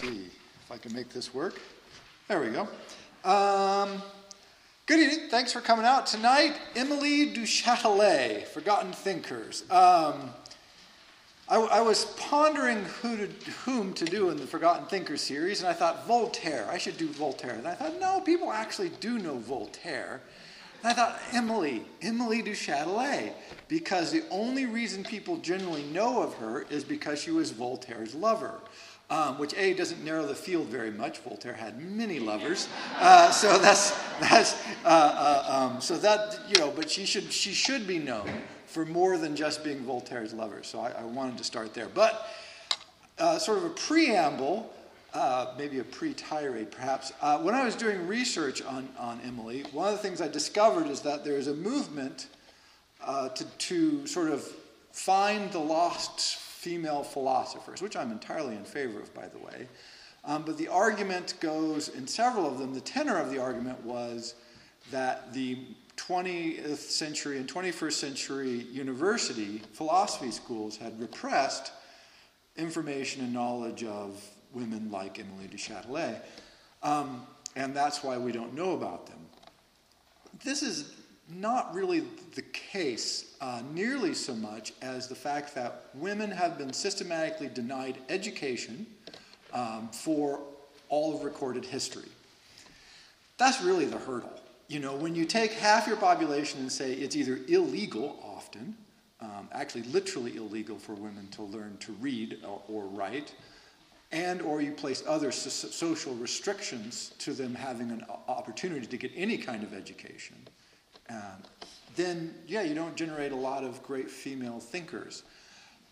see if I can make this work. There we go. Um, good evening. Thanks for coming out tonight. Emily du Châtelet, Forgotten Thinkers. Um, I, I, was pondering who to, whom to do in the Forgotten Thinkers series, and I thought Voltaire. I should do Voltaire. And I thought, no, people actually do know Voltaire. And I thought, Emily, Emily du Châtelet, because the only reason people generally know of her is because she was Voltaire's lover um, which A doesn't narrow the field very much. Voltaire had many lovers, uh, so that's that's uh, uh, um, so that you know. But she should she should be known for more than just being Voltaire's lover. So I, I wanted to start there, but uh, sort of a preamble. Uh, maybe a pre-tirade, perhaps. Uh, when I was doing research on, on Emily, one of the things I discovered is that there is a movement to, to sort of find the lost female philosophers, which I'm entirely in favor of, by the way. Um, but the argument goes, in several of them, the tenor of the argument was that the 20th century and 21st century university philosophy schools had repressed information and knowledge of women like Emily de Châtelet. Um, and that's why we don't know about them. This is not really the case uh, nearly so much as the fact that women have been systematically denied education um, for all of recorded history. That's really the hurdle. You know, when you take half your population and say it's either illegal, often, um, actually literally illegal for women to learn to read or, or write, and or you place other so- social restrictions to them having an opportunity to get any kind of education, um, then yeah, you don't generate a lot of great female thinkers.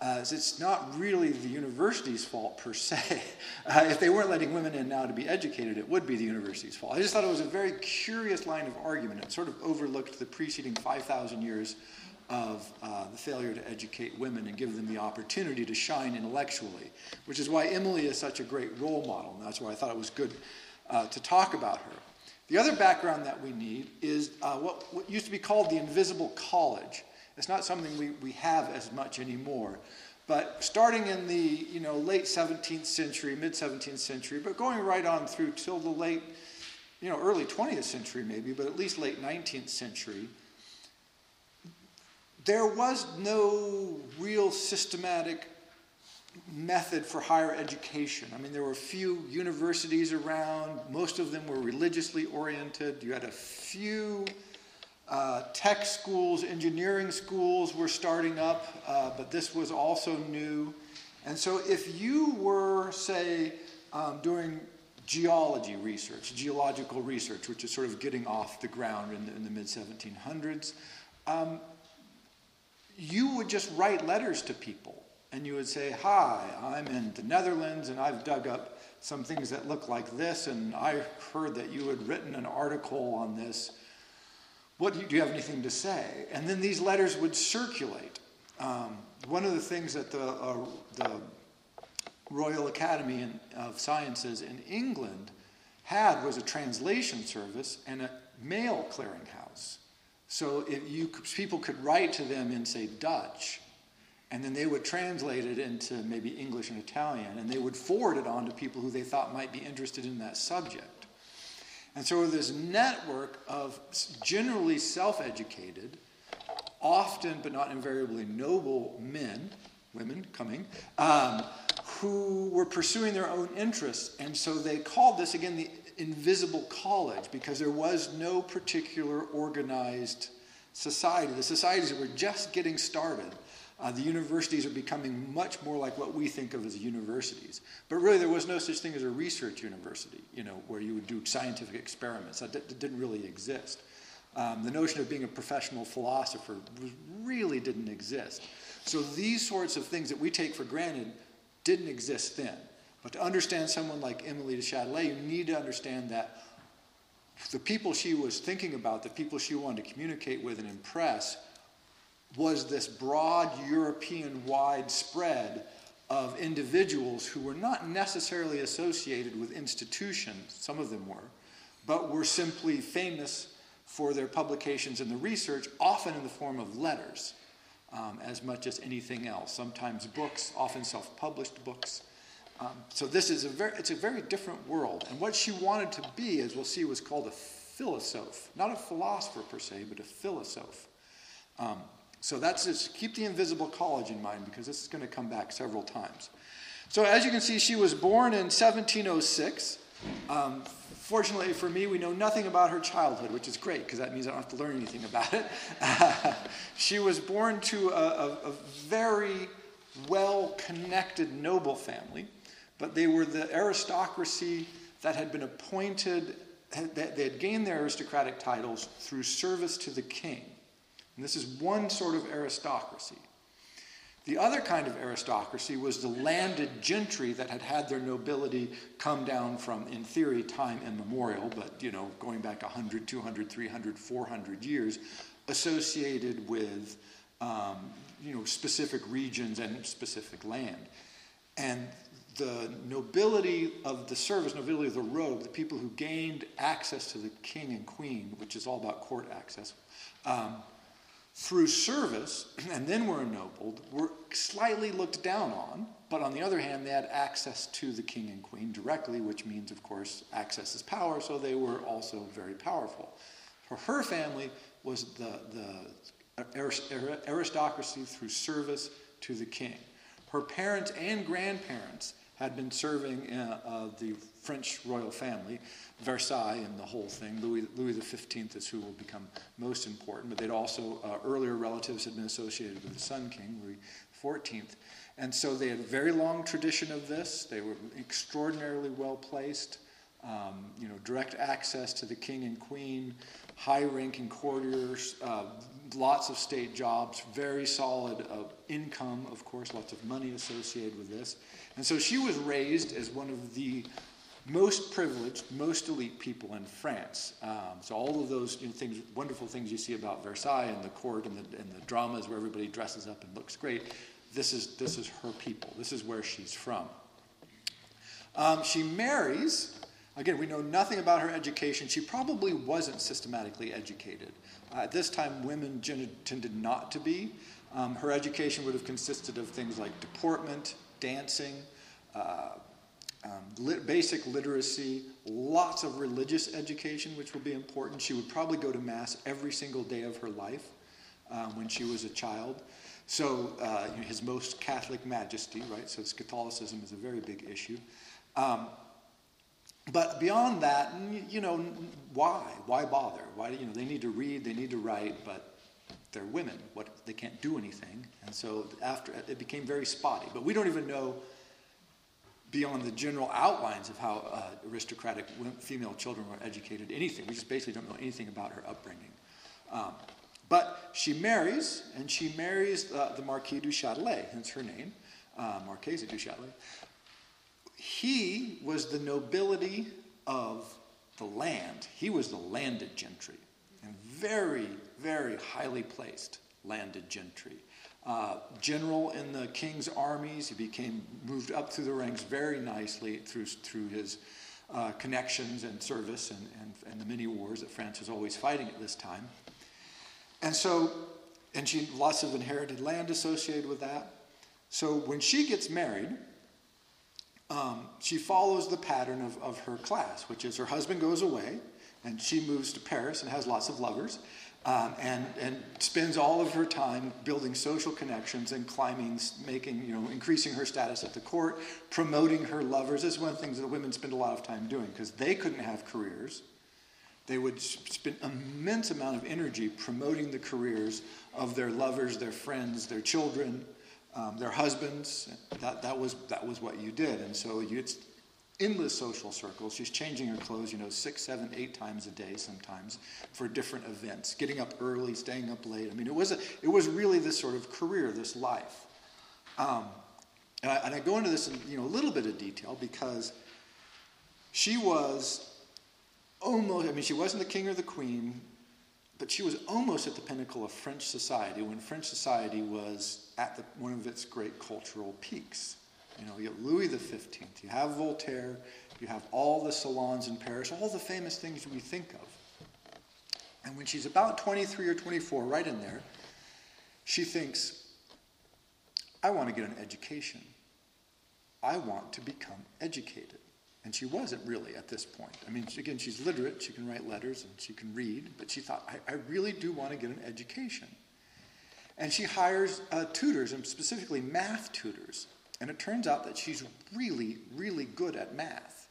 Uh, it's not really the university's fault per se. Uh, if they weren't letting women in now to be educated, it would be the university's fault. I just thought it was a very curious line of argument. It sort of overlooked the preceding 5,000 years of uh, the failure to educate women and give them the opportunity to shine intellectually, which is why Emily is such a great role model. And that's why I thought it was good uh, to talk about her. The other background that we need is uh, what, what, used to be called the invisible college. It's not something we, we have as much anymore. But starting in the you know, late 17th century, mid 17th century, but going right on through till the late, you know, early 20th century maybe, but at least late 19th century, there was no real systematic method for higher education. I mean, there were a few universities around, most of them were religiously oriented. You had a few uh, tech schools, engineering schools were starting up, uh, but this was also new. And so, if you were, say, um, doing geology research, geological research, which is sort of getting off the ground in the, in the mid 1700s, um, you would just write letters to people and you would say, Hi, I'm in the Netherlands and I've dug up some things that look like this, and I heard that you had written an article on this. What do you, do you have anything to say? And then these letters would circulate. Um, one of the things that the, uh, the Royal Academy of Sciences in England had was a translation service and a mail clearinghouse. So if you, people could write to them in, say, Dutch, and then they would translate it into maybe English and Italian, and they would forward it on to people who they thought might be interested in that subject. And so this network of generally self educated, often but not invariably noble men, women coming, um, who were pursuing their own interests. And so they called this, again, the invisible college because there was no particular organized society. The societies were just getting started uh, the universities are becoming much more like what we think of as universities. But really, there was no such thing as a research university, you know, where you would do scientific experiments. That, didn't really exist. Um, the notion of being a professional philosopher really didn't exist. So these sorts of things that we take for granted didn't exist then. But to understand someone like Emily de Châtelet, you need to understand that the people she was thinking about, the people she wanted to communicate with and impress, was this broad European wide spread of individuals who were not necessarily associated with institutions, some of them were, but were simply famous for their publications and the research, often in the form of letters, um, as much as anything else. Sometimes books, often self published books. Um, so this is a very, it's a very different world. And what she wanted to be, as we'll see, was called a philosophe. Not a philosopher per se, but a philosophe. Um, so that's just, keep the invisible college in mind because this is going to come back several times. So as you can see, she was born in 1706. Um, fortunately for me, we know nothing about her childhood, which is great because that means I don't have to learn anything about it. she was born to a, a, a very well connected noble family, but they were the aristocracy that had been appointed, they had gained their aristocratic titles through service to the king. And this is one sort of aristocracy. The other kind of aristocracy was the landed gentry that had had their nobility come down from, in theory, time immemorial, but, you know, going back 100, 200, 300, 400 years, associated with, um, you know, specific regions and specific land. And the nobility of the service, nobility of the robe, the people who gained access to the king and queen, which is all about court access, um, through service and then were ennobled were slightly looked down on, but on the other hand, they had access to the king and queen directly, which means, of course, access is power, so they were also very powerful. For her family was the, the aristocracy through service to the king. Her parents and grandparents had been serving uh, the French royal family, Versailles and the whole thing. Louis, Louis XV is who will become most important, but they'd also, uh, earlier relatives had been associated with the Sun King, Louis XIV. And so they had a very long tradition of this. They were extraordinarily well placed, um, you know, direct access to the king and queen, high ranking courtiers, uh, lots of state jobs, very solid uh, income, of course, lots of money associated with this. And so she was raised as one of the most privileged, most elite people in France. Um, so all of those you know, things, wonderful things you see about Versailles and the court and the, and the dramas where everybody dresses up and looks great, this is, this is her people. This is where she's from. Um, she marries. Again, we know nothing about her education. She probably wasn't systematically educated. Uh, at this time, women tended not to be. Um, her education would have consisted of things like deportment, dancing, uh, um, lit- basic literacy, lots of religious education, which will be important. She would probably go to Mass every single day of her life um, when she was a child. So, uh, you know, His Most Catholic Majesty, right? So, Catholicism is a very big issue. But beyond that, you know, why? Why bother? Why, you know, they need to read, they need to write, but they're women. What, they can't do anything. And so after, it became very spotty. But we don't even know beyond the general outlines of how uh, aristocratic female children were educated, anything. We just basically don't know anything about her upbringing. Um, but she marries, and she marries uh, the Marquis du Châtelet, hence her name, uh, Marquise du Châtelet. He was the nobility of the land. He was the landed gentry, and very, very highly placed landed gentry uh, general in the king's armies. He became moved up through the ranks very nicely through, through his uh, connections and service and, and, and the many wars that France was always fighting at this time. And so, and she lots of inherited land associated with that. So when she gets married, um, she follows the pattern of, of her class, which is her husband goes away and she moves to Paris and has lots of lovers um, and, and spends all of her time building social connections and climbing, making, you know, increasing her status at the court, promoting her lovers. This is one of the things that women spend a lot of time doing because they couldn't have careers. They would spend an immense amount of energy promoting the careers of their lovers, their friends, their children, um, their husbands. That, that, was, that was what you did. And so you, it's endless social circles. She's changing her clothes, you know, six, seven, eight times a day sometimes for different events, getting up early, staying up late. I mean, it was, a, it was really this sort of career, this life. Um, and, I, and I go into this in you know, a little bit of detail because she was almost, I mean, she wasn't the king or the queen, but she was almost at the pinnacle of French society when French society was at the, one of its great cultural peaks. You know, you have Louis XV, you have Voltaire, you have all the salons in Paris, all the famous things we think of. And when she's about 23 or 24, right in there, she thinks, I want to get an education. I want to become educated. And she wasn't really at this point. I mean, again, she's literate, she can write letters and she can read, but she thought, I, I really do want to get an education. And she hires uh, tutors, and specifically math tutors. And it turns out that she's really, really good at math.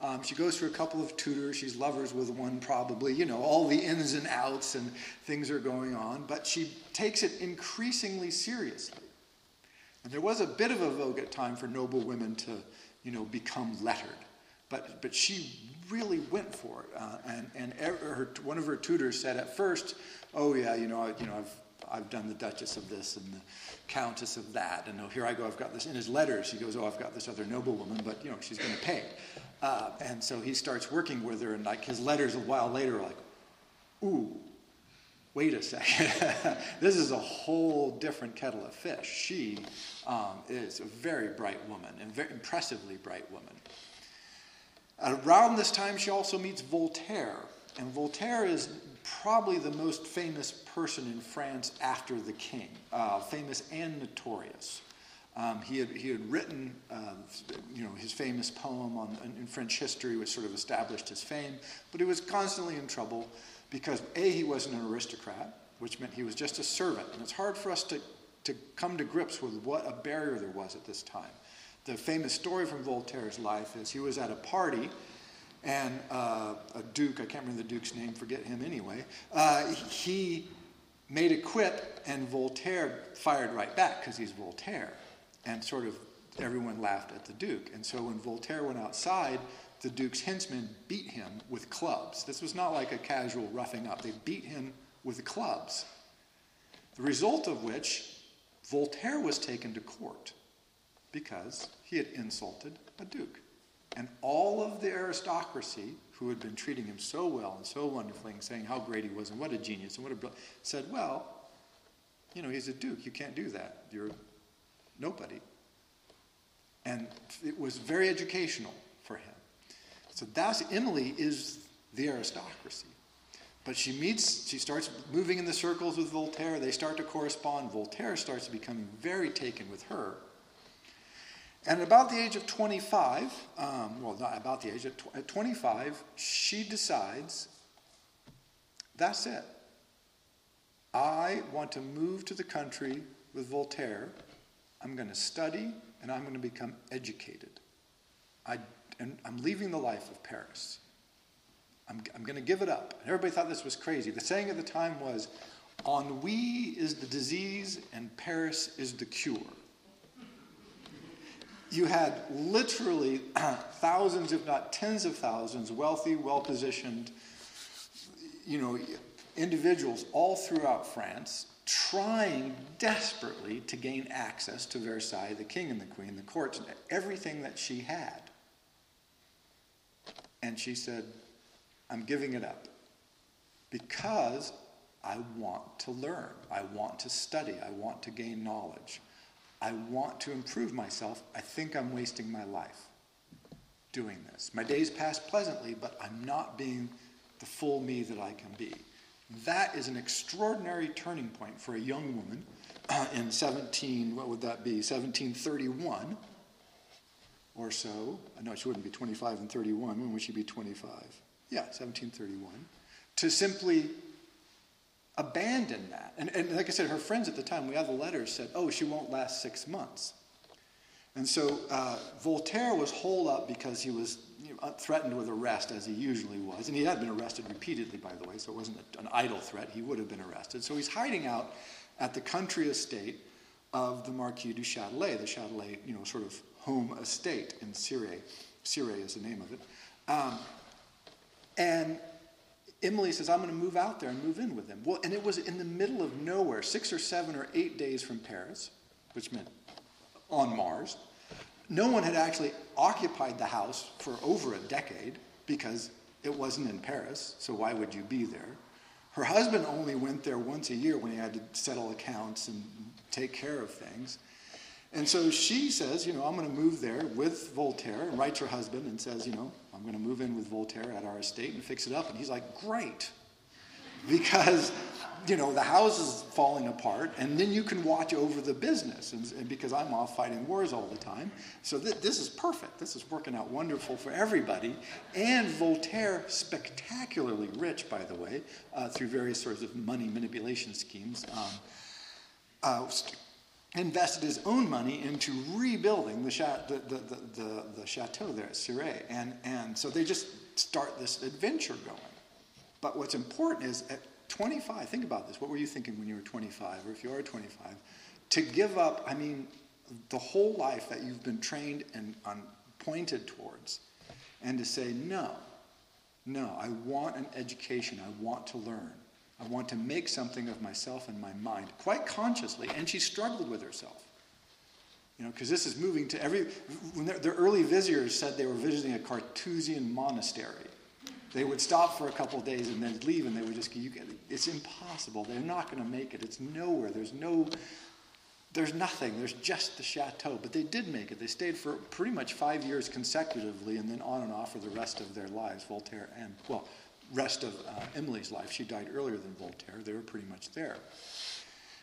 Um, she goes through a couple of tutors. She's lovers with one, probably. You know, all the ins and outs and things are going on. But she takes it increasingly seriously. And there was a bit of a vogue at time for noble women to, you know, become lettered. But, but she really went for it. Uh, and and her, one of her tutors said at first, oh, yeah, you know, I, you know I've I've done the Duchess of this and the Countess of that, and oh, here I go, I've got this. In his letters, he goes, oh, I've got this other noblewoman, but you know, she's going to pay. Uh, and so he starts working with her, and like his letters a while later are like, ooh, wait a second, this is a whole different kettle of fish. She um, is a very bright woman, and very impressively bright woman. Around this time, she also meets Voltaire, and Voltaire is probably the most famous person in France after the king, uh, famous and notorious. Um, he, had, he had written, uh, you know, his famous poem on, in French history, which sort of established his fame, but he was constantly in trouble because A, he wasn't an aristocrat, which meant he was just a servant. And it's hard for us to, to come to grips with what a barrier there was at this time. The famous story from Voltaire's life is he was at a party and uh, a duke, I can't remember the duke's name, forget him anyway, uh, he made a quip, and Voltaire fired right back because he's Voltaire. And sort of everyone laughed at the duke. And so when Voltaire went outside, the duke's henchmen beat him with clubs. This was not like a casual roughing up, they beat him with clubs. The result of which, Voltaire was taken to court because he had insulted a duke. And all of the aristocracy who had been treating him so well and so wonderfully and saying how great he was and what a genius and what a said, well, you know, he's a duke. You can't do that. You're nobody. And it was very educational for him. So that's Emily is the aristocracy. But she meets, she starts moving in the circles with Voltaire. They start to correspond. Voltaire starts becoming very taken with her. And about the age of 25, um, well, not about the age, at, tw- at 25, she decides that's it. I want to move to the country with Voltaire. I'm going to study and I'm going to become educated. I, and I'm leaving the life of Paris. I'm, I'm going to give it up. And everybody thought this was crazy. The saying at the time was ennui is the disease and Paris is the cure you had literally thousands, if not tens of thousands, wealthy, well positioned, you know, individuals all throughout France trying desperately to gain access to Versailles, the king and the queen, the courts, everything that she had. And she said, I'm giving it up because I want to learn, I want to study, I want to gain knowledge. I want to improve myself. I think I'm wasting my life doing this. My days pass pleasantly, but I'm not being the full me that I can be. That is an extraordinary turning point for a young woman uh, in 17, what would that be, 1731 or so. I know she wouldn't be 25 and 31. When would she be 25? Yeah, 1731. To simply abandon that. And, and like I said, her friends at the time, we have the letters, said, oh, she won't last six months. And so uh, Voltaire was holed up because he was you know, threatened with arrest, as he usually was. And he had been arrested repeatedly, by the way, so it wasn't an idle threat. He would have been arrested. So he's hiding out at the country estate of the Marquis du Châtelet, the Châtelet, you know, sort of home estate in Cirey. Cirey is the name of it. Um, and Emily says, I'm going to move out there and move in with them. Well, and it was in the middle of nowhere, six or seven or eight days from Paris, which meant on Mars. No one had actually occupied the house for over a decade because it wasn't in Paris, so why would you be there? Her husband only went there once a year when he had to settle accounts and take care of things. And so she says, you know, I'm going to move there with Voltaire and writes her husband and says, you know, I'm going to move in with Voltaire at our estate and fix it up. And he's like, great. Because you know, the house is falling apart, and then you can watch over the business. And, and because I'm off fighting wars all the time, so th- this is perfect. This is working out wonderful for everybody. And Voltaire, spectacularly rich, by the way, uh, through various sorts of money manipulation schemes, um, uh, invested his own money into rebuilding the, the, the, the, the, chateau there at Cirey. And, and so they just start this adventure going. But what's important is at 25, think about this. What were you thinking when you were 25, or if you are 25? To give up, I mean, the whole life that you've been trained and um, pointed towards, and to say, no, no, I want an education. I want to learn. I want to make something of myself and my mind, quite consciously. And she struggled with herself. You know, because this is moving to every. When the early visitors said they were visiting a Carthusian monastery, they would stop for a couple days and then leave, and they would just you it's impossible. They're not going to make it. It's nowhere. There's no, there's nothing. There's just the chateau. But they did make it. They stayed for pretty much five years consecutively, and then on and off for the rest of their lives. Voltaire and well, rest of uh, Emily's life. She died earlier than Voltaire. They were pretty much there.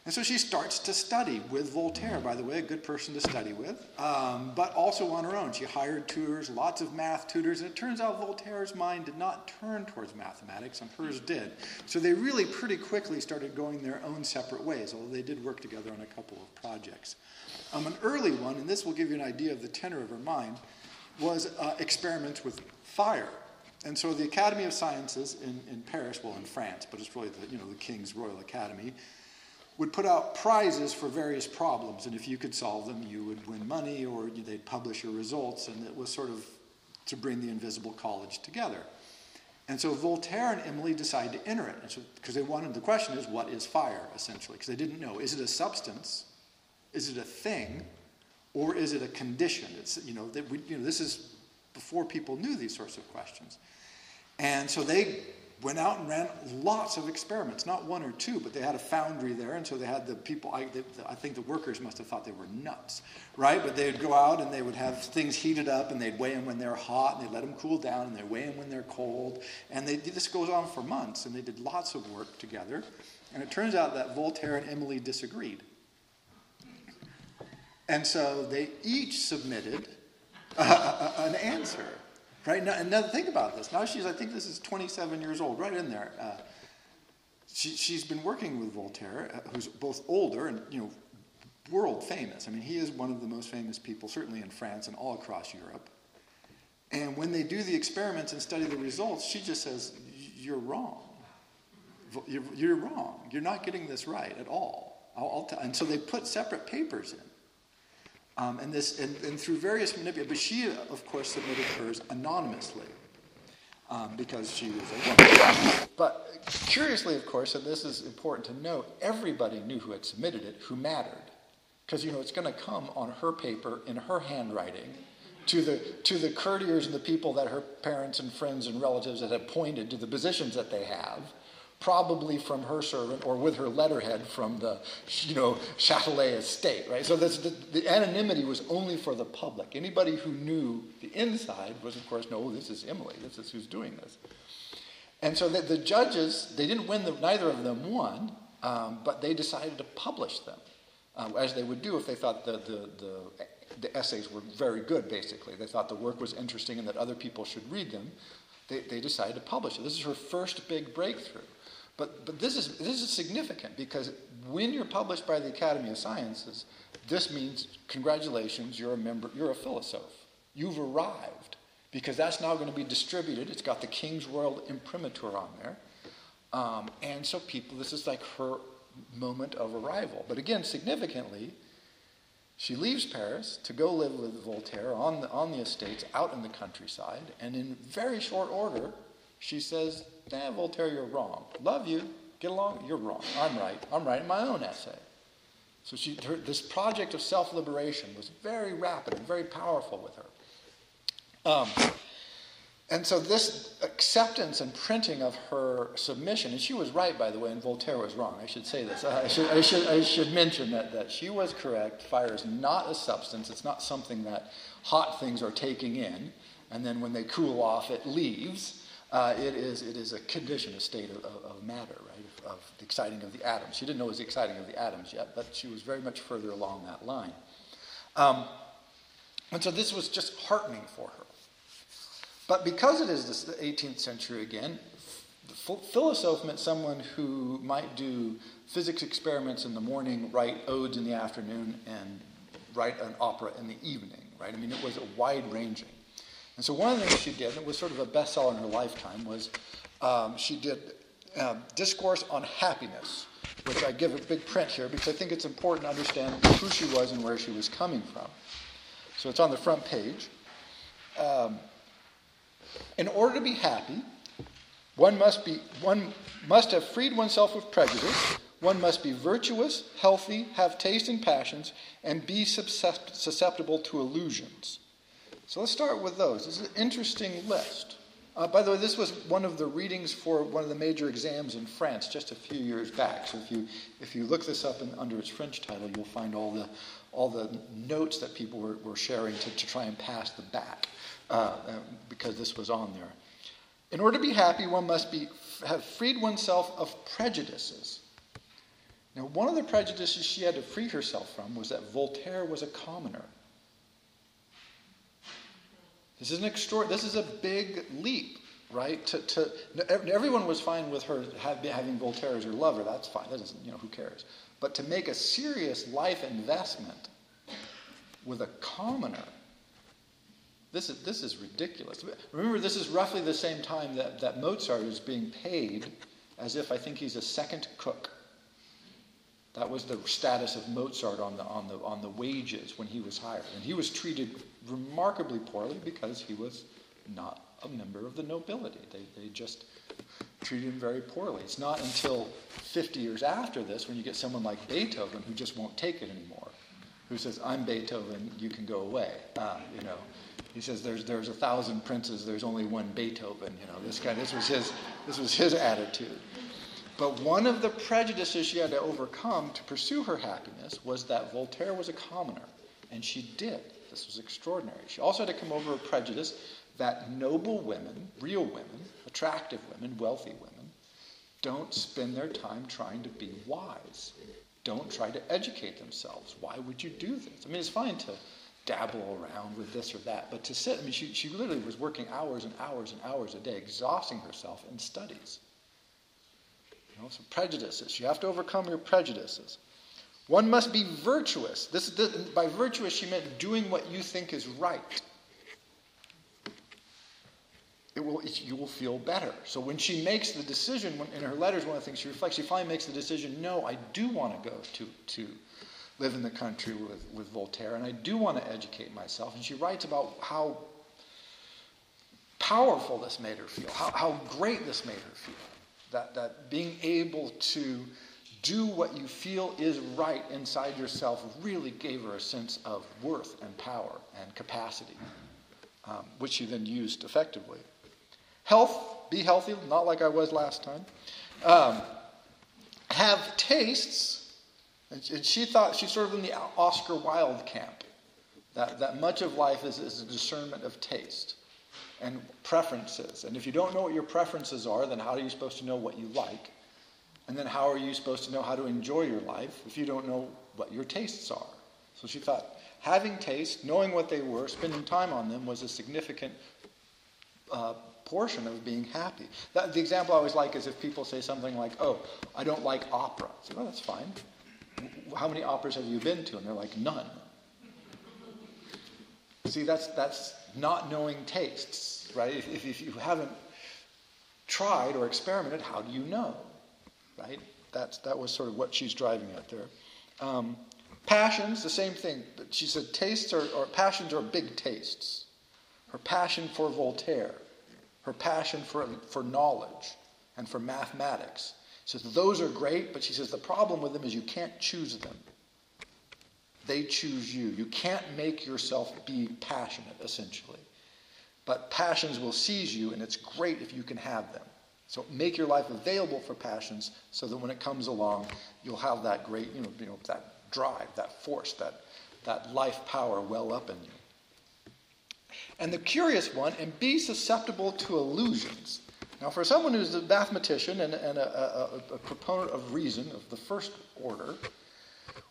And so she starts to study with Voltaire, by the way, a good person to study with, um, but also on her own. She hired tutors, lots of math tutors, and it turns out Voltaire's mind did not turn towards mathematics, and hers did. So they really pretty quickly started going their own separate ways, although they did work together on a couple of projects. Um, an early one, and this will give you an idea of the tenor of her mind, was uh, experiments with fire. And so the Academy of Sciences in, in Paris, well, in France, but it's really the, you know, the King's Royal Academy, would put out prizes for various problems, and if you could solve them, you would win money, or they'd publish your results, and it was sort of to bring the invisible college together. And so Voltaire and Emily decided to enter it, because so, they wanted the question is, what is fire, essentially? Because they didn't know, is it a substance, is it a thing, or is it a condition? It's you know, we, you know this is before people knew these sorts of questions, and so they went out and ran lots of experiments, not one or two, but they had a foundry there, and so they had the people. I, they, I, think the workers must have thought they were nuts, right? But they would go out and they would have things heated up, and they'd weigh them when they're hot, and they'd let them cool down, and they'd weigh them when they're cold, and they, this goes on for months, and they did lots of work together. And it turns out that Voltaire and Emily disagreed. And so they each submitted uh, an answer. Right now, and now think about this. Now she's, I think this is 27 years old, right in there. Uh, she, she's been working with Voltaire, uh, who's both older and you know, world famous. I mean, he is one of the most famous people, certainly in France and all across Europe. And when they do the experiments and study the results, she just says, "You're wrong. You're, you're wrong. You're not getting this right at all." I'll, I'll. And so they put separate papers in. Um, and, this, and, and, through various manipulations, but she, of course, submitted hers anonymously um, because she was a woman. But curiously, of course, and this is important to note, everybody knew who had submitted it who mattered. Because, you know, it's going to come on her paper in her handwriting to the, to the courtiers and the people that her parents and friends and relatives had appointed to the positions that they have probably from her servant or with her letterhead from the, you know, Châtelet estate, right? So this, the, the, anonymity was only for the public. Anybody who knew the inside was, of course, no, this is Emily. This is who's doing this. And so the, the judges, they didn't win, the, neither of them won, um, but they decided to publish them, uh, as they would do if they thought the, the, the, the essays were very good, basically. They thought the work was interesting and that other people should read them. They, they decided to publish it. This is her first big breakthrough. But, but this, is, this is significant because when you're published by the Academy of Sciences, this means congratulations, you're a member, you're a philosophe. You've arrived because that's now going to be distributed. It's got the King's Royal Imprimatur on there. Um, and so people, this is like her moment of arrival. But again, significantly, she leaves Paris to go live with Voltaire on the, on the estates out in the countryside, and in very short order, she says, Nah, Voltaire, you're wrong. Love you. Get along. You're wrong. I'm right. I'm in my own essay. So she, her, this project of self liberation was very rapid and very powerful with her. Um, and so this acceptance and printing of her submission, and she was right, by the way, and Voltaire was wrong. I should say this. I should, I should, I should mention that, that she was correct. Fire is not a substance. It's not something that hot things are taking in, and then when they cool off, it leaves. Uh, it, is, it is a condition, a state of, of, matter, right, of, of, the exciting of the atoms. She didn't know it was the exciting of the atoms yet, but she was very much further along that line. Um, and so this was just heartening for her. But because it is the 18th century again, philosophe meant someone who might do physics experiments in the morning, write odes in the afternoon, and write an opera in the evening, right? I mean, it was a wide ranging. And so one of the things she did, and it was sort of a bestseller in her lifetime, was um, she did uh, Discourse on Happiness, which I give a big print here because I think it's important to understand who she was and where she was coming from. So it's on the front page. Um, in order to be happy, one must, be, one must have freed oneself of prejudice. One must be virtuous, healthy, have taste and passions, and be susceptible to illusions. So let's start with those. This is an interesting list. Uh, by the way, this was one of the readings for one of the major exams in France just a few years bac. So if you if you look this up in, under its French title, you'll find all the all the notes that people were, were sharing to, to try and pass the back uh, uh, because this was on there. In order to be happy, one must be, have freed oneself of prejudices. Now, one of the prejudices she had to free herself from was that Voltaire was a commoner. This is an extra, This is a big leap, right? To, to everyone was fine with her having Voltaire as her lover. That's fine. That doesn't, you know, who cares? But to make a serious life investment with a commoner, this is, this is ridiculous. Remember, this is roughly the same time that, that Mozart is being paid as if I think he's a second cook. That was the status of Mozart on the, on, the, on the wages when he was hired. And he was treated remarkably poorly because he was not a member of the nobility. They, they just treated him very poorly. It's not until 50 years after this when you get someone like Beethoven who just won't take it anymore, who says, I'm Beethoven, you can go away. Uh, you know, he says there's, there's a thousand princes, there's only one Beethoven. You know, this guy, this was his, this was his attitude. But one of the prejudices she had to overcome to pursue her happiness was that Voltaire was a commoner, and she did. This was extraordinary. She also had to come over a prejudice that noble women, real women, attractive women, wealthy women, don't spend their time trying to be wise. Don't try to educate themselves. Why would you do this? I mean, it's fine to dabble around with this or that. But to sit, I mean, she, she literally was working hours and hours and hours a day, exhausting herself in studies. You know, so prejudices. You have to overcome your prejudices. One must be virtuous. This, this, by virtuous, she meant doing what you think is right. It will, it, you will feel better. So when she makes the decision, when, in her letters, one of the things she reflects, she finally makes the decision no, I do want to go to, to live in the country with, with Voltaire, and I do want to educate myself. And she writes about how powerful this made her feel, how, how great this made her feel. That, that being able to do what you feel is right inside yourself really gave her a sense of worth and power and capacity, um, which she then used effectively. Health, be healthy, not like I was last time. Um, have tastes and she thought she's sort of in the Oscar Wilde camp, that, that much of life is, is a discernment of taste and preferences. And if you don't know what your preferences are, then how are you supposed to know what you like? And then how are you supposed to know how to enjoy your life if you don't know what your tastes are? So she thought having taste, knowing what they were, spending time on them was a significant uh, portion of being happy. That, the example I always like is if people say something like, oh, I don't like opera. I say, well, that's fine how many operas have you been to? And they're like, none. See, that's, that's not knowing tastes, right? If, if, if you haven't tried or experimented, how do you know, right? That's, that was sort of what she's driving at there. Um, passions, the same thing. She said tastes are, or passions are big tastes. Her passion for Voltaire, her passion for, for knowledge and for mathematics, She says those are great, but she says the problem with them is you can't choose them. They choose you. You can't make yourself be passionate, essentially. But passions will seize you, and it's great if you can have them. So make your life available for passions so that when it comes along, you'll have that great, you know, you know that drive, that force, that, that life power well up in you. And the curious one, and be susceptible to illusions. Now, for someone who's a mathematician and, and a, a, a proponent of reason of the first order,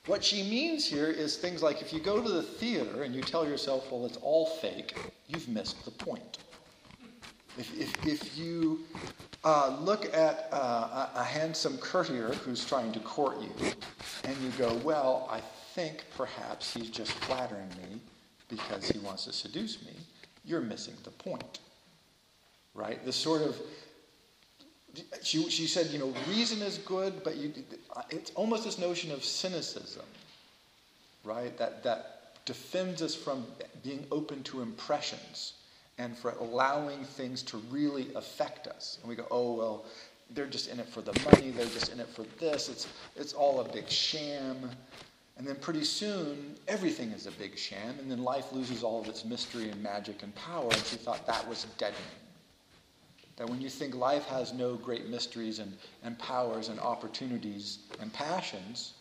what she means here is things like if you go to the theater and you tell yourself, well, it's all fake, you've missed the point. If, if, if you uh, look at uh, a handsome courtier who's trying to court you and you go, well, I think perhaps he's just flattering me because he wants to seduce me, you're missing the point. Right? The sort of she, she said, you know, reason is good, but you, it's almost this notion of cynicism, right? That, that defends us from being open to impressions and for allowing things to really affect us. And we go, oh, well, they're just in it for the money, they're just in it for this, it's, it's all a big sham. And then pretty soon, everything is a big sham, and then life loses all of its mystery and magic and power, and she thought that was deadening. That when you think life has no great mysteries and, and powers and opportunities and passions,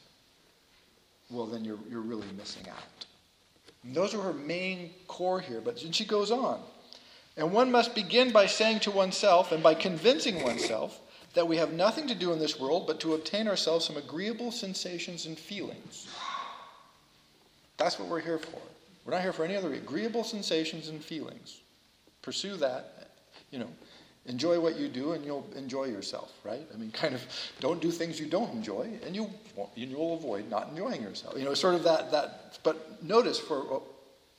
well, then you're, you're really missing out. And those are her main core here. But then she goes on. And one must begin by saying to oneself and by convincing oneself that we have nothing to do in this world but to obtain ourselves some agreeable sensations and feelings. That's what we're here for. We're not here for any other agreeable sensations and feelings. Pursue that, you know, enjoy what you do and you'll enjoy yourself, right? I mean, kind of don't do things you don't enjoy and you you'll avoid not enjoying yourself. You know, sort of that that. But notice for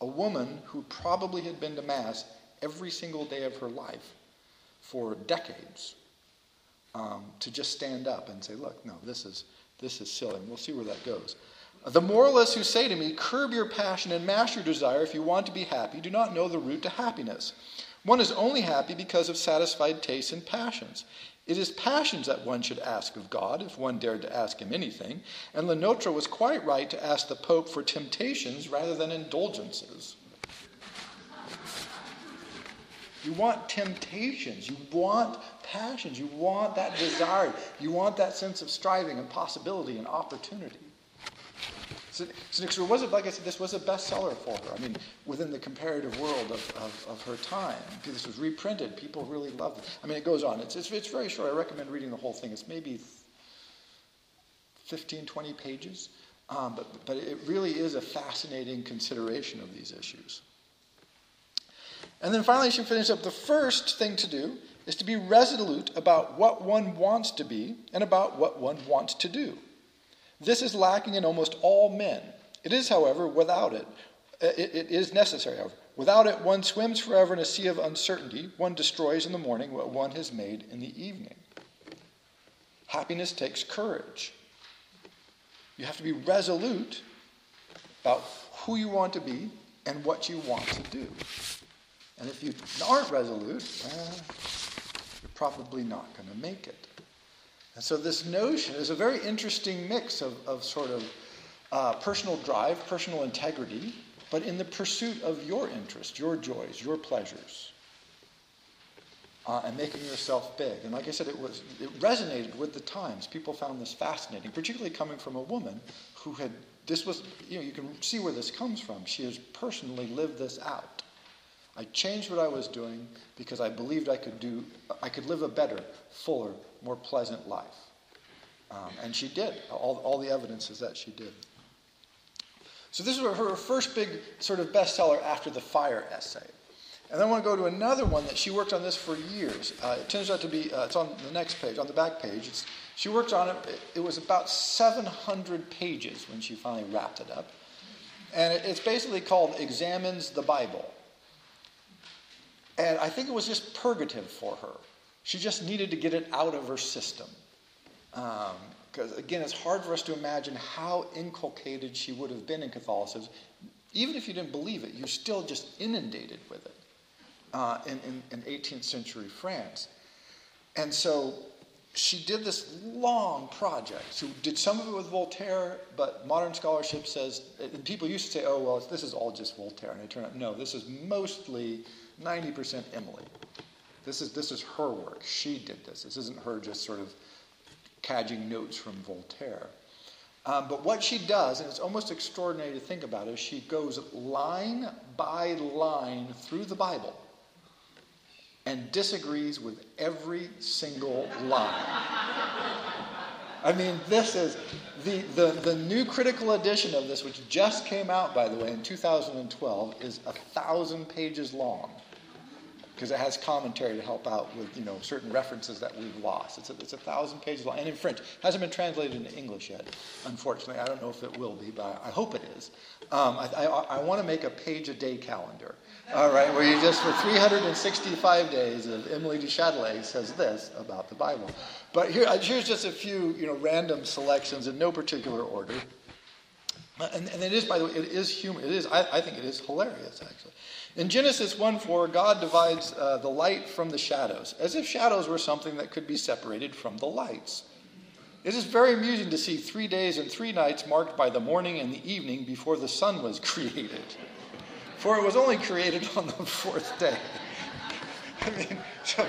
a, a woman who probably had been to mass every single day of her life for decades, um, to just stand up and say, "Look, no, this is this is silly." And we'll see where that goes. The moralists who say to me, "Curb your passion and master your desire if you want to be happy," do not know the route to happiness. One is only happy because of satisfied tastes and passions. It is passions that one should ask of God, if one dared to ask him anything, and Le Nôtre was quite right to ask the Pope for temptations rather than indulgences. You want temptations, you want passions, you want that desire, you want that sense of striving and possibility and opportunity. So, so was it, like I said, this was a bestseller for her. I mean, within the comparative world of, of, of, her time. This was reprinted. People really loved it. I mean, it goes on. It's, it's, it's very short. I recommend reading the whole thing. It's maybe 15, 20 pages. Um, but, but it really is a fascinating consideration of these issues. And then finally, she finished up the first thing to do is to be resolute about what one wants to be and about what one wants to do. This is lacking in almost all men. It is, however, without it, uh, it, it is necessary, however. Without it, one swims forever in a sea of uncertainty. One destroys in the morning what one has made in the evening. Happiness takes courage. You have to be resolute about who you want to be and what you want to do. And if you aren't resolute, well, you're probably not going to make it. And so this notion is a very interesting mix of, of sort of uh, personal drive, personal integrity, but in the pursuit of your interests, your joys, your pleasures, uh, and making yourself big. And like I said, it was it resonated with the times. People found this fascinating, particularly coming from a woman who had this was you know you can see where this comes from. She has personally lived this out. I changed what I was doing because I believed I could do I could live a better, fuller, more pleasant life. Um, and she did. All, all the evidence is that she did. So this was her first big sort of bestseller after the fire essay. And then I want to go to another one that she worked on this for years. Uh, it turns out to be, uh, it's on the next page, on the back page. It's, she worked on it, it, it was about 700 pages when she finally wrapped it up. And it, it's basically called Examines the Bible. And I think it was just purgative for her. She just needed to get it out of her system. Because, um, again, it's hard for us to imagine how inculcated she would have been in Catholicism. Even if you didn't believe it, you're still just inundated with it uh, in, in, in 18th century France. And so she did this long project. She did some of it with Voltaire, but modern scholarship says, and people used to say, oh, well, this is all just Voltaire. And it turned out, no, this is mostly 90% Emily. This is, this is her work. She did this. This isn't her just sort of cadging notes from Voltaire. Um, but what she does, and it's almost extraordinary to think about, is she goes line by line through the Bible. And disagrees with every single line. I mean, this is the, the, the new critical edition of this, which just came out, by the way, in 2012, is a thousand pages long because it has commentary to help out with you know certain references that we've lost. It's a, it's a thousand pages long and in French. It hasn't been translated into English yet, unfortunately. I don't know if it will be, but I, hope it is. Um, I, I, I want to make a page a day calendar. All right, where you just for 365 days of Emily du Châtelet says this about the Bible. But here, here's just a few you know random selections in no particular order. And, and it is, by the way, it is humor. It is. I, I think it is hilarious, actually. In Genesis 1 4, God divides uh, the light from the shadows, as if shadows were something that could be separated from the lights. It is very amusing to see three days and three nights marked by the morning and the evening before the sun was created. For it was only created on the fourth day. I mean, so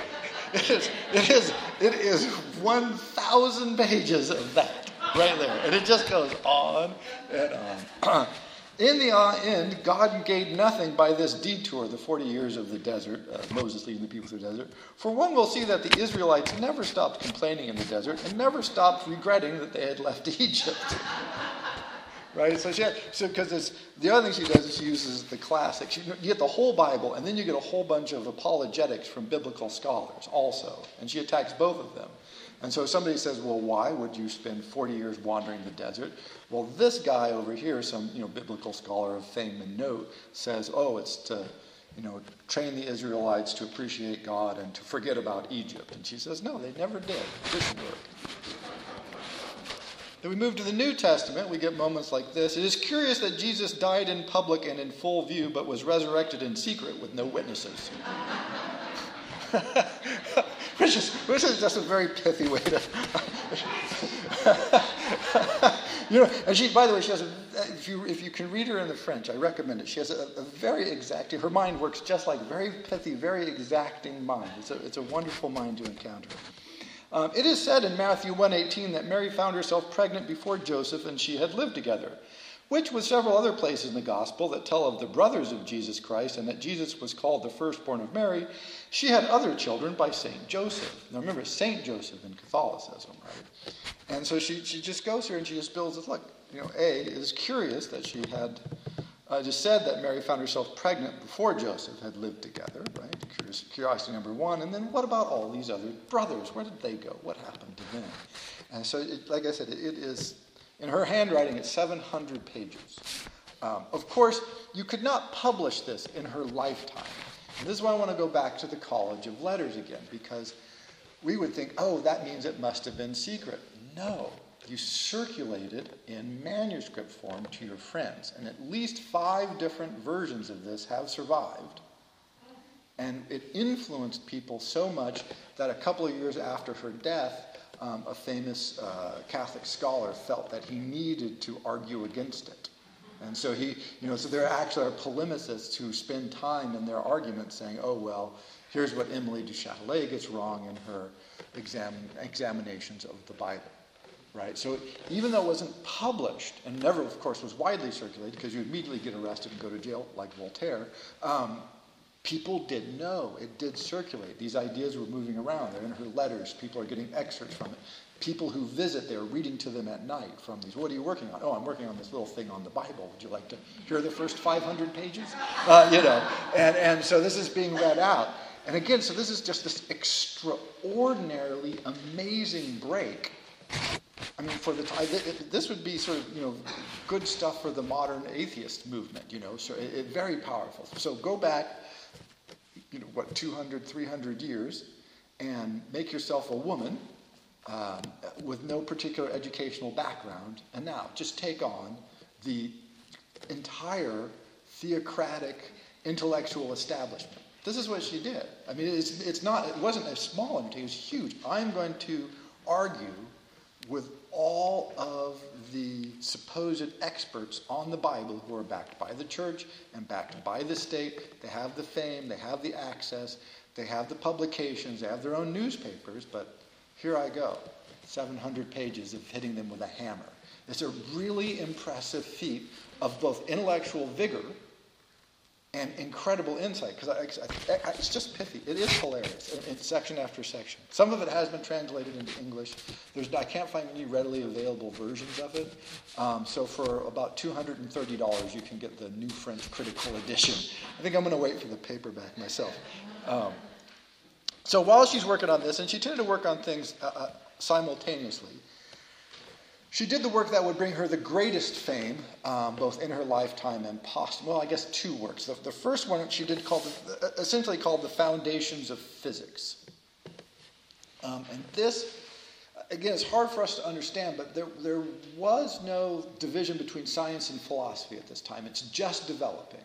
it is, it is, it is 1,000 pages of that right there. And it just goes on and on. In the end, God gained nothing by this detour, the 40 years of the desert, uh, Moses leading the people through the desert. For one we'll see that the Israelites never stopped complaining in the desert and never stopped regretting that they had left Egypt. right? So she had, so because the other thing she does is she uses the classics. You get the whole Bible, and then you get a whole bunch of apologetics from biblical scholars also, and she attacks both of them. And so somebody says, well, why would you spend 40 years wandering the desert? Well, this guy over here, some you know, biblical scholar of fame and note, says, oh, it's to you know, train the Israelites to appreciate God and to forget about Egypt. And she says, no, they never did. It didn't work. Then we move to the New Testament. We get moments like this. It is curious that Jesus died in public and in full view, but was resurrected in secret with no witnesses. which, is, is just a very pithy way to. you know, and she, by the way, she has a, if you, if you can read her in the French, I recommend it. She has a, a very exacting, her mind works just like very pithy, very exacting mind. It's a, it's a wonderful mind to encounter. Um, it is said in Matthew 1.18 that Mary found herself pregnant before Joseph and she had lived together which with several other places in the gospel that tell of the brothers of Jesus Christ and that Jesus was called the firstborn of Mary, she had other children by Saint Joseph. Now remember, Saint Joseph in Catholicism, right? And so she, she just goes here and she just builds this. Look, you know, A, is curious that she had uh, just said that Mary found herself pregnant before Joseph had lived together, right? Curious, curiosity number one. And then what about all these other brothers? Where did they go? What happened to them? And so, it, like I said, it, it is in her handwriting, it's 700 pages. Um, of course, you could not publish this in her lifetime. And this is why I want to go back to the College of Letters again, because we would think, oh, that means it must have been secret. No, you circulated it in manuscript form to your friends. And at least five different versions of this have survived. And it influenced people so much that a couple of years after her death, um, a famous uh, Catholic scholar felt that he needed to argue against it. And so he, you know, so there actually are polemicists who spend time in their arguments saying, oh, well, here's what Emily du Châtelet gets wrong in her exam, examinations of the Bible. Right? So even though it wasn't published and never, of course, was widely circulated because you immediately get arrested and go to jail like Voltaire, um, people did know. It did circulate. These ideas were moving around. They're in her letters. People are getting excerpts from it. People who visit, they're reading to them at night from these. What are you working on? Oh, I'm working on this little thing on the Bible. Would you like to hear the first 500 pages? Uh, you know, and, and so this is being read out. And again, so this is just this extraordinarily amazing break. I mean, for the time, this would be sort of, you know, good stuff for the modern atheist movement, you know, so it, it, very powerful. So go back what, 200, 300 years and make yourself a woman um, with no particular educational background, and now just take on the entire theocratic intellectual establishment. This is what she did. I mean, it's, it's not, it wasn't a small undertaking, it was huge. I'm going to argue with all of the supposed experts on the Bible who are backed by the church and backed by the state. They have the fame, they have the access, they have the publications, they have their own newspapers, but here I go 700 pages of hitting them with a hammer. It's a really impressive feat of both intellectual vigor and incredible insight because it's just pithy. It is hilarious in, section after section. Some of it has been translated into English. There's, I can't find any readily available versions of it. Um, so for about $230, you can get the New French Critical Edition. I think I'm going to wait for the paperback myself. Um, so while she's working on this, and she tended to work on things uh, uh, simultaneously, she did the work that would bring her the greatest fame, um, both in her lifetime and post. Well, I guess two works. The, the first one she did called, uh, essentially called the Foundations of Physics. Um, and this, again, it's hard for us to understand, but there, there was no division between science and philosophy at this time. It's just developing.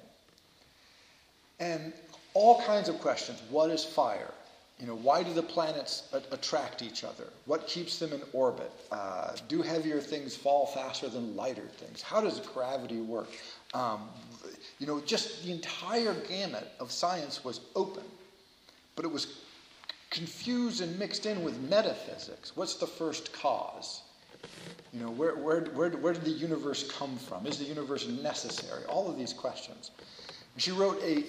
And all kinds of questions. What is fire? You know, why do the planets a- attract each other? What keeps them in orbit? Uh, do heavier things fall faster than lighter things? How does gravity work? Um, you know, just the entire gamut of science was open, but it was confused and mixed in with metaphysics. What's the first cause? You know, where, where, where, where did the universe come from? Is the universe necessary? All of these questions. She wrote a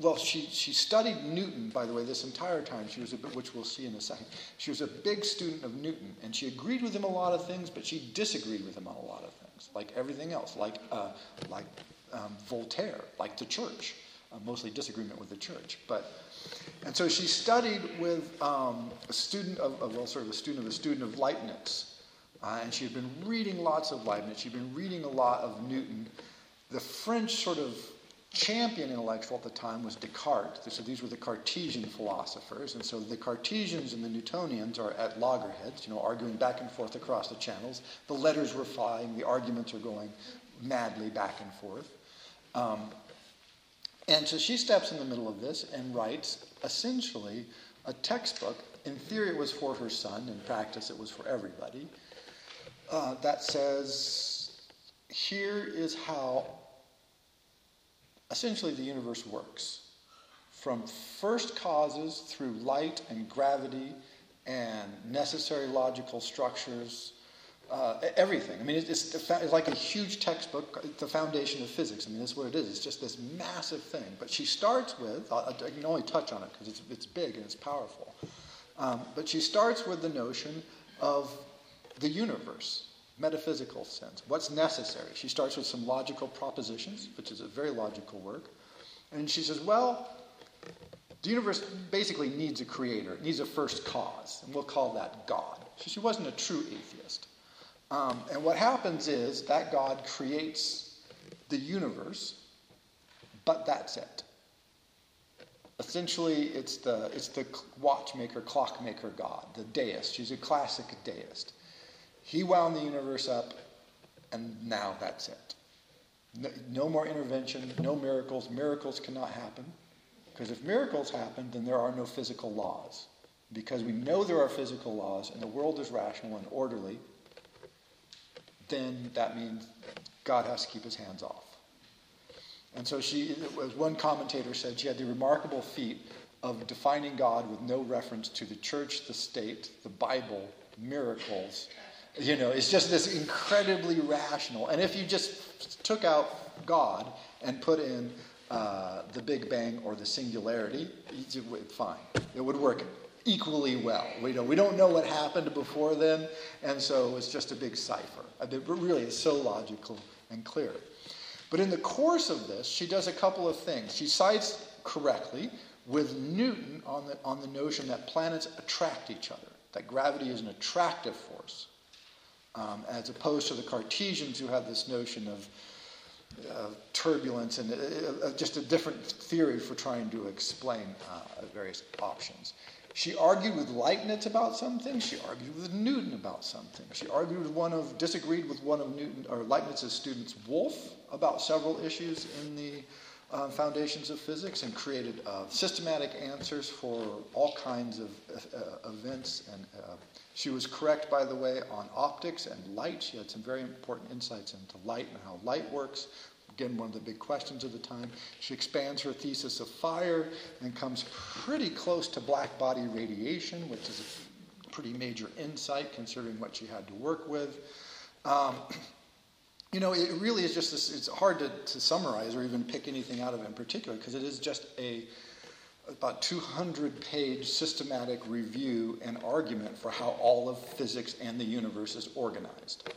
well, she, she studied Newton, by the way, this entire time. She was a, which we'll see in a second. She was a big student of Newton, and she agreed with him a lot of things, but she disagreed with him on a lot of things, like everything else, like uh, like um, Voltaire, like the church. Uh, mostly disagreement with the church, but and so she studied with um, a student of, of, well, sort of a student of a student of Leibniz, uh, and she had been reading lots of Leibniz. She'd been reading a lot of Newton. The French sort of champion intellectual at the time was Descartes. So these were the Cartesian philosophers. And so the Cartesians and the Newtonians are at loggerheads, you know, arguing back and forth across the channels. The letters were flying, the arguments are going madly back and forth. Um, and so she steps in the middle of this and writes essentially a textbook. In theory, it was for her son, in practice, it was for everybody. Uh, that says, here is how essentially the universe works. From first causes through light and gravity and necessary logical structures, uh, everything. I mean, it's, it's, like a huge textbook, the foundation of physics. I mean, that's what it is. It's just this massive thing. But she starts with, I can only touch on it because it's, it's big and it's powerful. Um, but she starts with the notion of the universe metaphysical sense. What's necessary? She starts with some logical propositions, which is a very logical work. And she says, well, the universe basically needs a creator, it needs a first cause, and we'll call that God. So she wasn't a true atheist. Um, and what happens is that God creates the universe, but that's it. Essentially, it's the, it's the watchmaker, clockmaker God, the deist. She's a classic deist. He wound the universe up, and now that's it. No, no more intervention, no miracles. Miracles cannot happen. Because if miracles happen, then there are no physical laws. Because we know there are physical laws and the world is rational and orderly, then that means God has to keep his hands off. And so she, as one commentator said, she had the remarkable feat of defining God with no reference to the church, the state, the Bible, miracles, you know, it's just this incredibly rational. And if you just took out God and put in uh, the Big Bang or the singularity, fine. It would work equally well. We don't, we don't know what happened before then, and so it's just a big cipher. It really it's so logical and clear. But in the course of this, she does a couple of things. She cites correctly with Newton on the, on the notion that planets attract each other, that gravity is an attractive force um, as opposed to the Cartesians who had this notion of uh, turbulence and uh, uh, just a different theory for trying to explain uh, various options. She argued with Leibniz about some things. She argued with Newton about some things. She argued with one of, disagreed with one of Newton or Leibniz's students, Wolff, about several issues in the uh, foundations of physics, and created uh, systematic answers for all kinds of events and she was correct, by the way, on optics and light. She had some very important insights into light and how light works. Again, one of the big questions of the time. She expands her thesis of fire and comes pretty close to black body radiation, which is a pretty major insight considering what she had to work with. Um, you know, it really is just this, it's hard to, to summarize or even pick anything out of it in particular because it is just a about 200 page systematic review and argument for how all of physics and the universe is organized.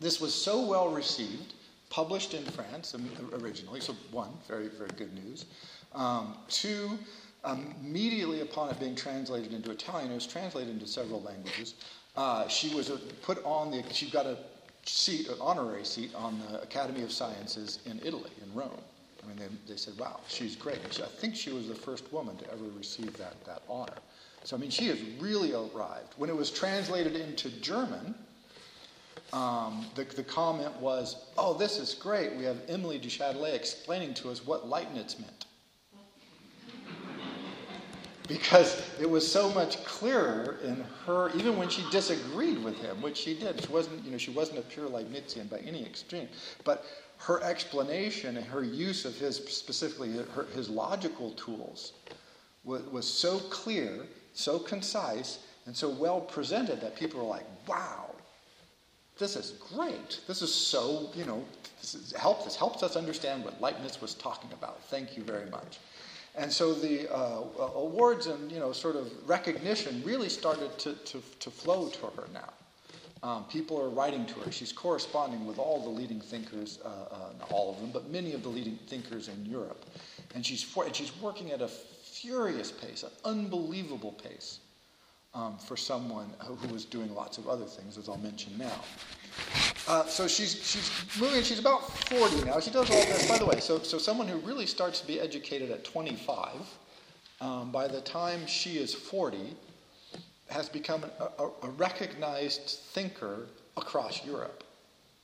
This was so well received, published in France originally, so one, very, very good news. Um, two, um, immediately upon it being translated into Italian, it was translated into several languages. Uh, she was put on the, she got a seat, an honorary seat on the Academy of Sciences in Italy, in Rome. Mean, they, they said, wow, she's great. She, I think she was the first woman to ever receive that, that honor. So, I mean, she has really arrived. When it was translated into German, um, the, the comment was, oh, this is great. We have Emily du Châtelet explaining to us what Leibniz meant because it was so much clearer in her, even when she disagreed with him, which she did. She wasn't, you know, she wasn't a pure Leibnizian by any extreme, but her explanation and her use of his, specifically her, his logical tools, was, was so clear, so concise, and so well presented that people were like, "Wow, this is great. This is so, you know, this is, helps this helps us understand what Leibniz was talking about. Thank you very much." And so the uh, awards and you know sort of recognition really started to, to, to flow to her now. Um, people are writing to her. She's corresponding with all the leading thinkers, uh, uh, not all of them, but many of the leading thinkers in Europe. And she's, for, and she's working at a furious pace, an unbelievable pace um, for someone who was doing lots of other things, as I'll mention now. Uh, so she's, she's moving, she's about 40 now. She does all this, by the way, so, so someone who really starts to be educated at 25, um, by the time she is 40, has become a, a, recognized thinker across Europe.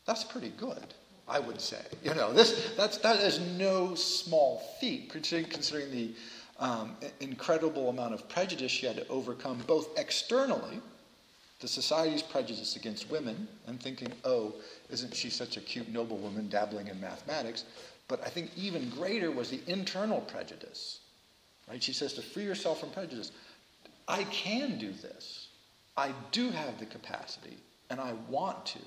That's pretty good. I would say. You know, this, that's, that is no small feat, considering the um, incredible amount of prejudice she had to overcome, both externally, the society's prejudice against women and thinking, oh, isn't she such a cute noblewoman dabbling in mathematics? But I think even greater was the internal prejudice. Right? She says to free yourself from prejudice. I can do this. I do have the capacity, and I want to.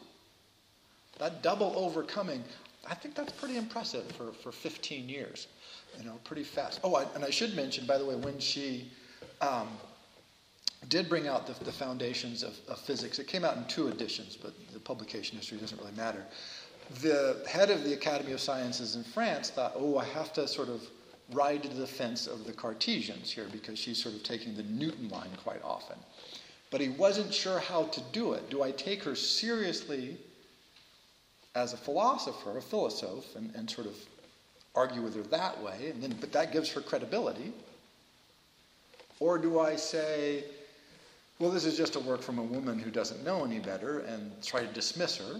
That double overcoming, I think that's pretty impressive for, for 15 years. You know, pretty fast. Oh, I, and I should mention, by the way, when she um, did bring out the, the foundations of, of, physics. It came out in two editions, but the publication history doesn't really matter. The head of the Academy of Sciences in France thought, oh, I have to sort of ride to the defense of the Cartesians here because she's sort of taking the Newton line quite often. But he wasn't sure how to do it. Do I take her seriously as a philosopher, a philosopher, and, and sort of argue with her that way, and then, but that gives her credibility? Or do I say, well, this is just a work from a woman who doesn't know any better and try to dismiss her.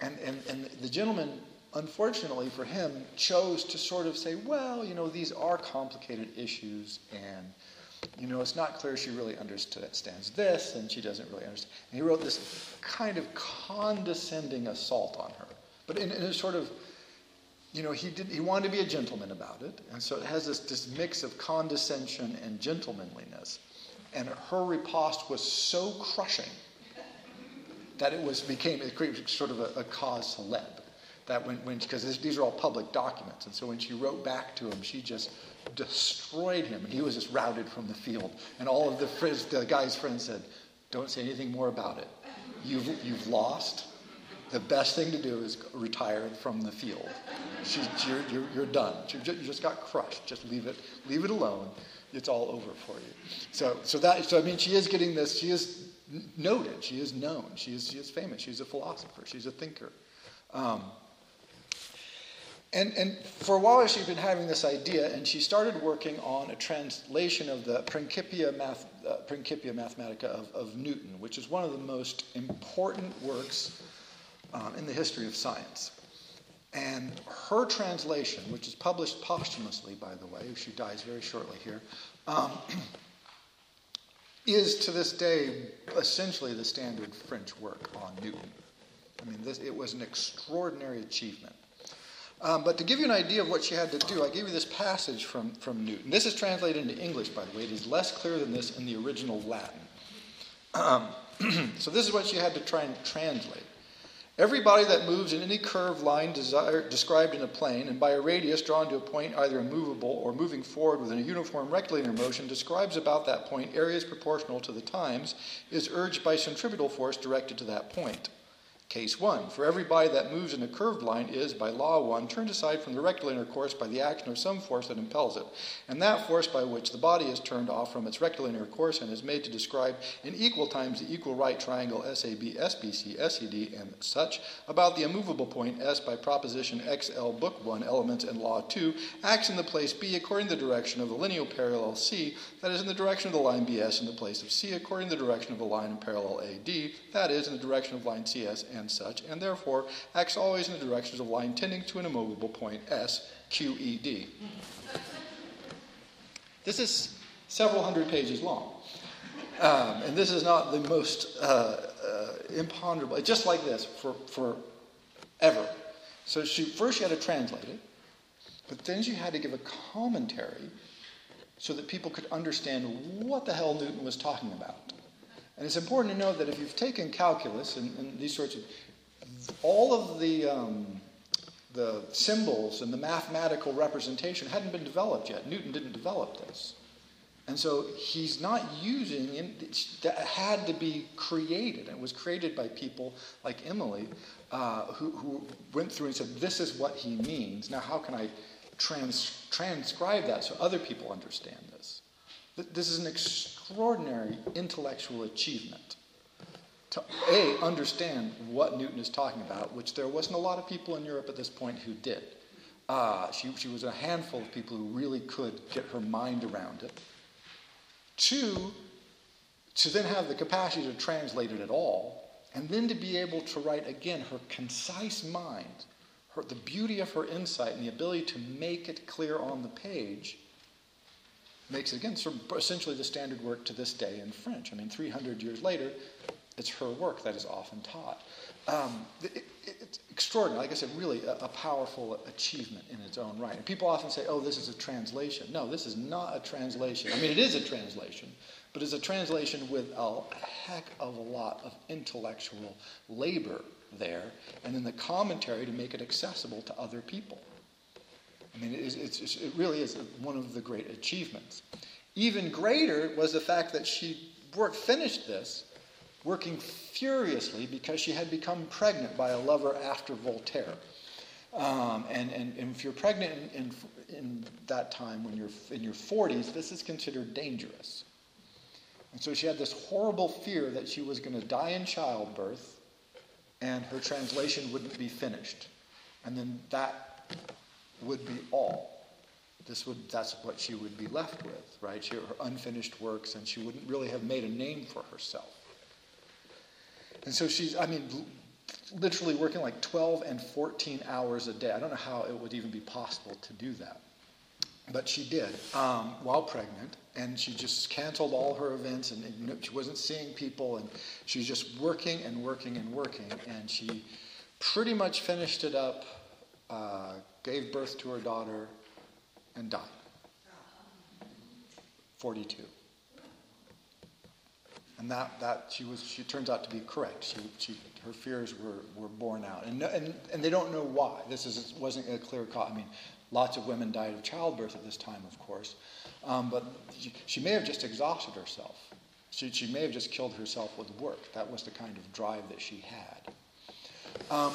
And, and, and the gentleman, unfortunately for him, chose to sort of say, well, you know, these are complicated issues and, you know, it's not clear she really understands this and she doesn't really understand. And he wrote this kind of condescending assault on her. But in, in a sort of, you know, he, did, he wanted to be a gentleman about it. And so it has this, this mix of condescension and gentlemanliness. And her riposte was so crushing that it was became it sort of a, a cause celeb. That when because these are all public documents, and so when she wrote back to him, she just destroyed him, and he was just routed from the field. And all of the, friends, the guy's friends said, "Don't say anything more about it. You've you've lost. The best thing to do is retire from the field. She, you're, you're, you're, done. You just got crushed. Just leave it leave it alone." it's all over for you. So, so that, so I mean, she is getting this. She is noted. She is known. She is, she is famous. She's a philosopher. She's a thinker. Um, and, and for a while, she's been having this idea, and she started working on a translation of the Principia, Math, uh, Principia Mathematica of, of, Newton, which is one of the most important works um, in the history of science. And her translation, which is published posthumously, by the way, she dies very shortly here, um, is to this day essentially the standard French work on Newton. I mean, this, it was an extraordinary achievement. Um, but to give you an idea of what she had to do, I gave you this passage from, from Newton. This is translated into English, by the way. It is less clear than this in the original Latin. Um, so this is what she had to try and translate. Every body that moves in any curved line desire, described in a plane and by a radius drawn to a point either immovable or moving forward within a uniform rectilinear motion describes about that point areas proportional to the times is urged by centripetal force directed to that point. Case 1. For every body that moves in a curved line is, by law 1, turned aside from the rectilinear course by the action of some force that impels it. And that force by which the body is turned off from its rectilinear course and is made to describe in equal times the equal right triangle SAB, SBC, SED, and such about the immovable point S by proposition XL, Book 1, Elements, and Law 2, acts in the place B according to the direction of the lineal parallel C, that is, in the direction of the line BS in the place of C according to the direction of the line in parallel AD, that is, in the direction of line CS and and such, and therefore acts always in the directions of line tending to an immovable point S, Q, E, D. This is several hundred pages long. Um, and this is not the most uh, uh, imponderable. It's just like this for, for ever. So she first she had to translate it, but then she had to give a commentary so that people could understand what the hell Newton was talking about. And it's important to know that if you've taken calculus and, and these sorts of, all of the, um, the symbols and the mathematical representation hadn't been developed yet. Newton didn't develop this. And so he's not using, it that had to be created. It was created by people like Emily uh, who, who went through and said, this is what he means. Now, how can I trans- transcribe that so other people understand this? Is an extraordinary intellectual achievement to A, understand what Newton is talking about, which there wasn't a lot of people in Europe at this point who did. Uh, she, she was a handful of people who really could get her mind around it. Two, to then have the capacity to translate it at all, and then to be able to write again her concise mind, her, the beauty of her insight, and the ability to make it clear on the page makes it again sort of essentially the standard work to this day in French. I mean, 300 years later, it's her work that is often taught. Um, it, it, it's extraordinary. Like I said, really a, a, powerful achievement in its own right. And people often say, oh, this is a translation. No, this is not a translation. I mean, it is a translation, but it's a translation with a heck of a lot of intellectual labor there, and then the commentary to make it accessible to other people. I mean, it, really is one of the great achievements. Even greater was the fact that she worked, finished this working furiously because she had become pregnant by a lover after Voltaire. Um, and, and, and, if you're pregnant in, in, in, that time when you're in your 40s, this is considered dangerous. And so she had this horrible fear that she was going to die in childbirth and her translation wouldn't be finished. And then that would be all. This would, that's what she would be left with, right? She, her unfinished works, and she wouldn't really have made a name for herself. And so she's, I mean, literally working like 12 and 14 hours a day. I don't know how it would even be possible to do that. But she did um, while pregnant, and she just canceled all her events, and, and she wasn't seeing people, and she was just working and working and working, and she pretty much finished it up, uh, gave birth to her daughter, and died. 42 and that, that she was she turns out to be correct. She, she her fears were, were borne out, and, and and they don't know why. This is wasn't a clear cause. I mean, lots of women died of childbirth at this time, of course, um, but she, she, may have just exhausted herself. She, she may have just killed herself with work. That was the kind of drive that she had. Um,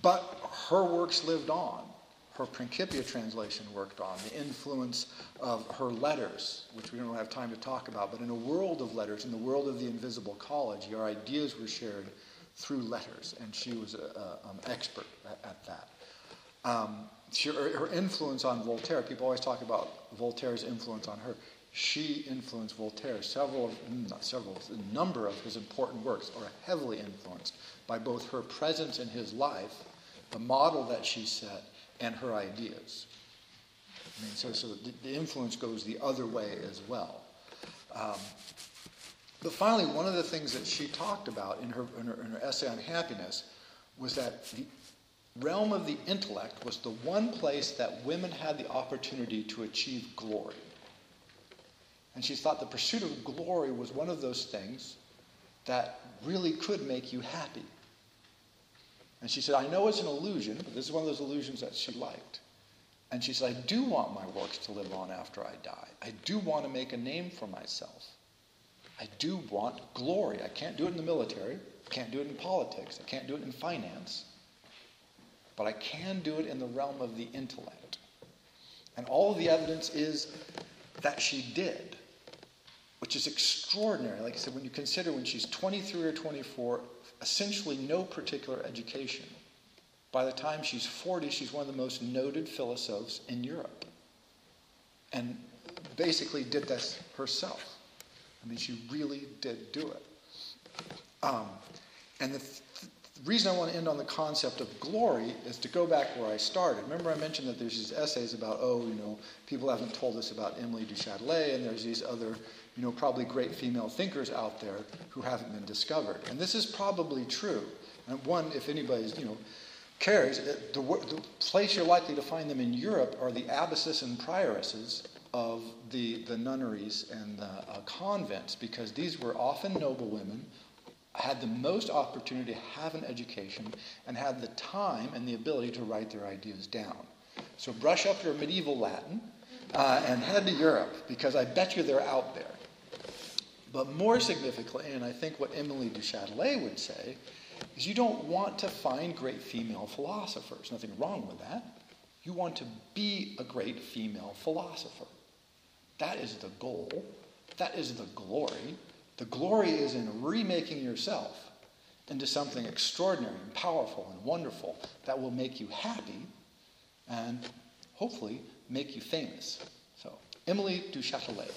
but her works lived on her Principia translation worked on, the influence of her letters, which we don't have time to talk about, but in a world of letters, in the world of the invisible college, your ideas were shared through letters, and she was an um, expert at, at that. Um, she, her, her influence on Voltaire, people always talk about Voltaire's influence on her. She influenced Voltaire. Several, not several, a number of his important works are heavily influenced by both her presence in his life, the model that she set, and her ideas. I mean, so, so the, the influence goes the other way as well. Um, but finally, one of the things that she talked about in her, in her, in her essay on happiness was that the realm of the intellect was the one place that women had the opportunity to achieve glory. And she thought the pursuit of glory was one of those things that really could make you happy. And she said, I know it's an illusion, but this is one of those illusions that she liked. And she said, I do want my works to live on after I die. I do want to make a name for myself. I do want glory. I can't do it in the military. I can't do it in politics. I can't do it in finance. But I can do it in the realm of the intellect. And all of the evidence is that she did, which is extraordinary. Like I said, when you consider when she's 23 or 24, essentially no particular education. By the time she's 40, she's one of the most noted philosophers in Europe. And basically did this herself. I mean, she really did do it. Um, and the, th- reason I want to end on the concept of glory is to go back where I started. Remember, I mentioned that there's these essays about, oh, you know, people haven't told us about Emily du Châtelet, and there's these other, you know, probably great female thinkers out there who haven't been discovered. And this is probably true. And one, if anybody's, you know, cares, the, the place you're likely to find them in Europe are the abbesses and prioresses of the, the nunneries and the uh, convents, because these were often noble women had the most opportunity to have an education and had the time and the ability to write their ideas down. So brush up your medieval Latin uh, and head to Europe because I bet you they're out there. But more significantly, and I think what Emily du Châtelet would say, is you don't want to find great female philosophers. Nothing wrong with that. You want to be a great female philosopher. That is the goal. That is the glory. The glory is in remaking yourself into something extraordinary and powerful and wonderful that will make you happy and hopefully make you famous. So, Emily du Châtelet.